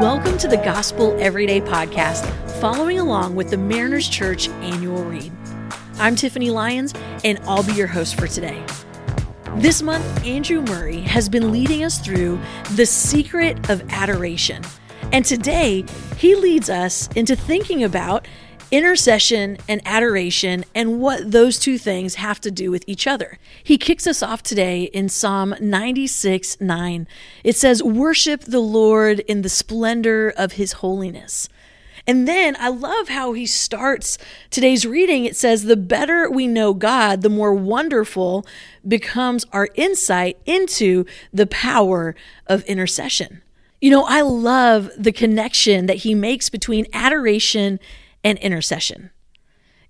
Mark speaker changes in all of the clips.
Speaker 1: Welcome to the Gospel Everyday Podcast, following along with the Mariners Church annual read. I'm Tiffany Lyons, and I'll be your host for today. This month, Andrew Murray has been leading us through the secret of adoration. And today, he leads us into thinking about intercession and adoration and what those two things have to do with each other. He kicks us off today in Psalm 96 9. It says, Worship the Lord in the splendor of his holiness. And then I love how he starts today's reading. It says, The better we know God, the more wonderful becomes our insight into the power of intercession. You know, I love the connection that he makes between adoration and intercession.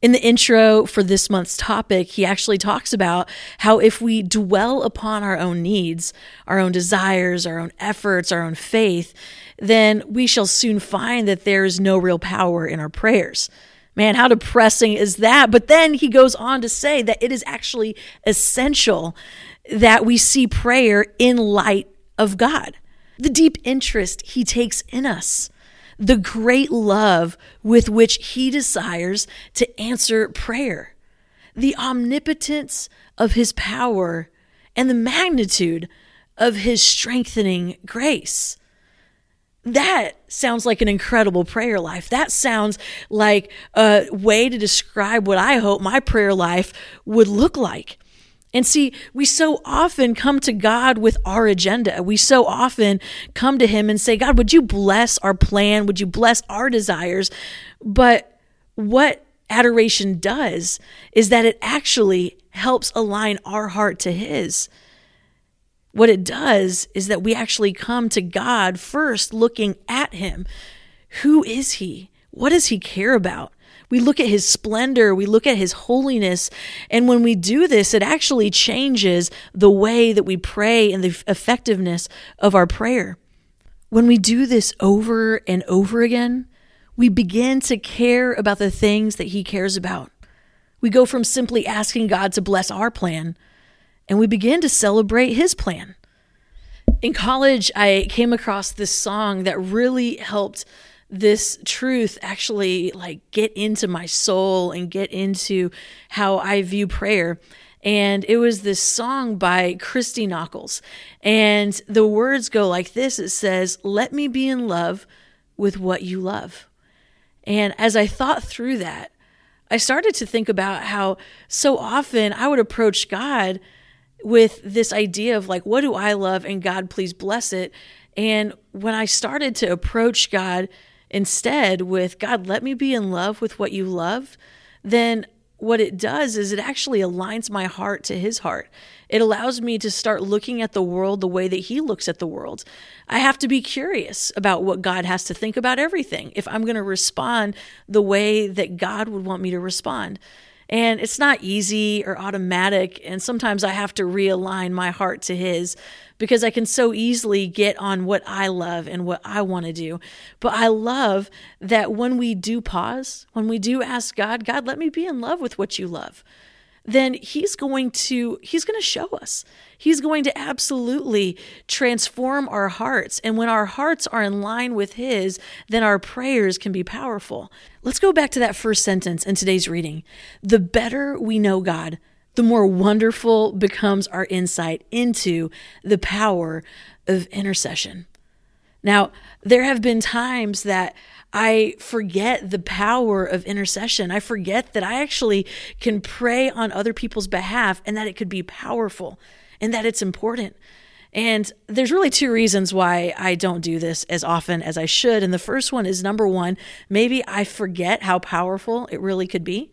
Speaker 1: In the intro for this month's topic, he actually talks about how if we dwell upon our own needs, our own desires, our own efforts, our own faith, then we shall soon find that there is no real power in our prayers. Man, how depressing is that? But then he goes on to say that it is actually essential that we see prayer in light of God, the deep interest he takes in us the great love with which he desires to answer prayer, the omnipotence of his power, and the magnitude of his strengthening grace. That sounds like an incredible prayer life. That sounds like a way to describe what I hope my prayer life would look like. And see, we so often come to God with our agenda. We so often come to Him and say, God, would you bless our plan? Would you bless our desires? But what adoration does is that it actually helps align our heart to His. What it does is that we actually come to God first looking at Him. Who is He? What does He care about? We look at his splendor, we look at his holiness. And when we do this, it actually changes the way that we pray and the effectiveness of our prayer. When we do this over and over again, we begin to care about the things that he cares about. We go from simply asking God to bless our plan, and we begin to celebrate his plan. In college, I came across this song that really helped this truth actually like get into my soul and get into how I view prayer. And it was this song by Christy Nockels. And the words go like this it says, Let me be in love with what you love. And as I thought through that, I started to think about how so often I would approach God with this idea of like, what do I love? And God, please bless it. And when I started to approach God instead with God, let me be in love with what you love, then what it does is it actually aligns my heart to his heart. It allows me to start looking at the world the way that he looks at the world. I have to be curious about what God has to think about everything if I'm going to respond the way that God would want me to respond. And it's not easy or automatic. And sometimes I have to realign my heart to His because I can so easily get on what I love and what I want to do. But I love that when we do pause, when we do ask God, God, let me be in love with what you love then he's going to he's going to show us. He's going to absolutely transform our hearts. And when our hearts are in line with his then our prayers can be powerful. Let's go back to that first sentence in today's reading. The better we know god the more wonderful becomes our insight into the power of intercession now there have been times that I forget the power of intercession. I forget that I actually can pray on other people's behalf and that it could be powerful and that it's important. And there's really two reasons why I don't do this as often as I should. And the first one is number one, maybe I forget how powerful it really could be.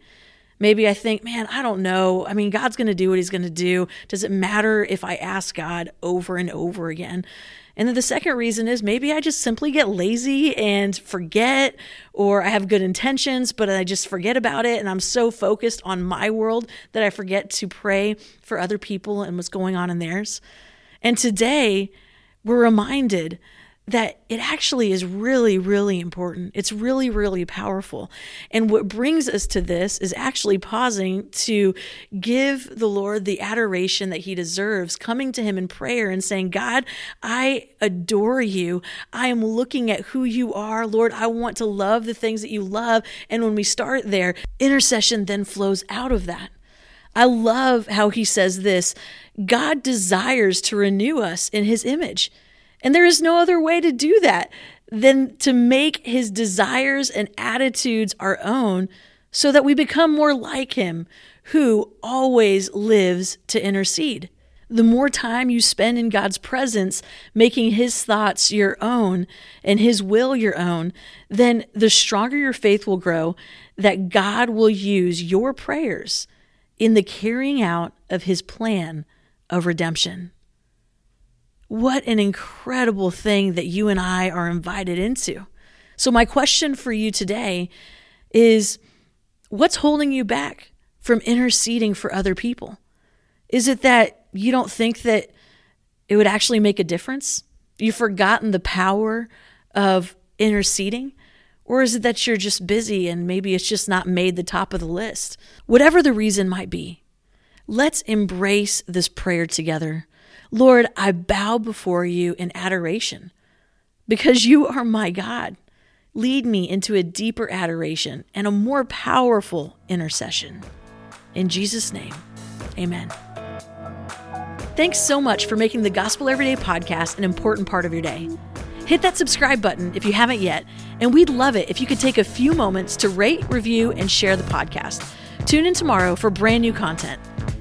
Speaker 1: Maybe I think, man, I don't know. I mean, God's going to do what he's going to do. Does it matter if I ask God over and over again? And then the second reason is maybe I just simply get lazy and forget, or I have good intentions, but I just forget about it. And I'm so focused on my world that I forget to pray for other people and what's going on in theirs. And today, we're reminded that it actually is really, really important. It's really, really powerful. And what brings us to this is actually pausing to give the Lord the adoration that he deserves, coming to him in prayer and saying, God, I adore you. I am looking at who you are. Lord, I want to love the things that you love. And when we start there, intercession then flows out of that. I love how he says this God desires to renew us in his image. And there is no other way to do that than to make his desires and attitudes our own so that we become more like him, who always lives to intercede. The more time you spend in God's presence, making his thoughts your own and his will your own, then the stronger your faith will grow that God will use your prayers in the carrying out of his plan of redemption. What an incredible thing that you and I are invited into. So, my question for you today is what's holding you back from interceding for other people? Is it that you don't think that it would actually make a difference? You've forgotten the power of interceding? Or is it that you're just busy and maybe it's just not made the top of the list? Whatever the reason might be, let's embrace this prayer together Lord, I bow before you in adoration because you are my God. Lead me into a deeper adoration and a more powerful intercession. In Jesus' name, amen. Thanks so much for making the Gospel Everyday podcast an important part of your day. Hit that subscribe button if you haven't yet, and we'd love it if you could take a few moments to rate, review, and share the podcast. Tune in tomorrow for brand new content.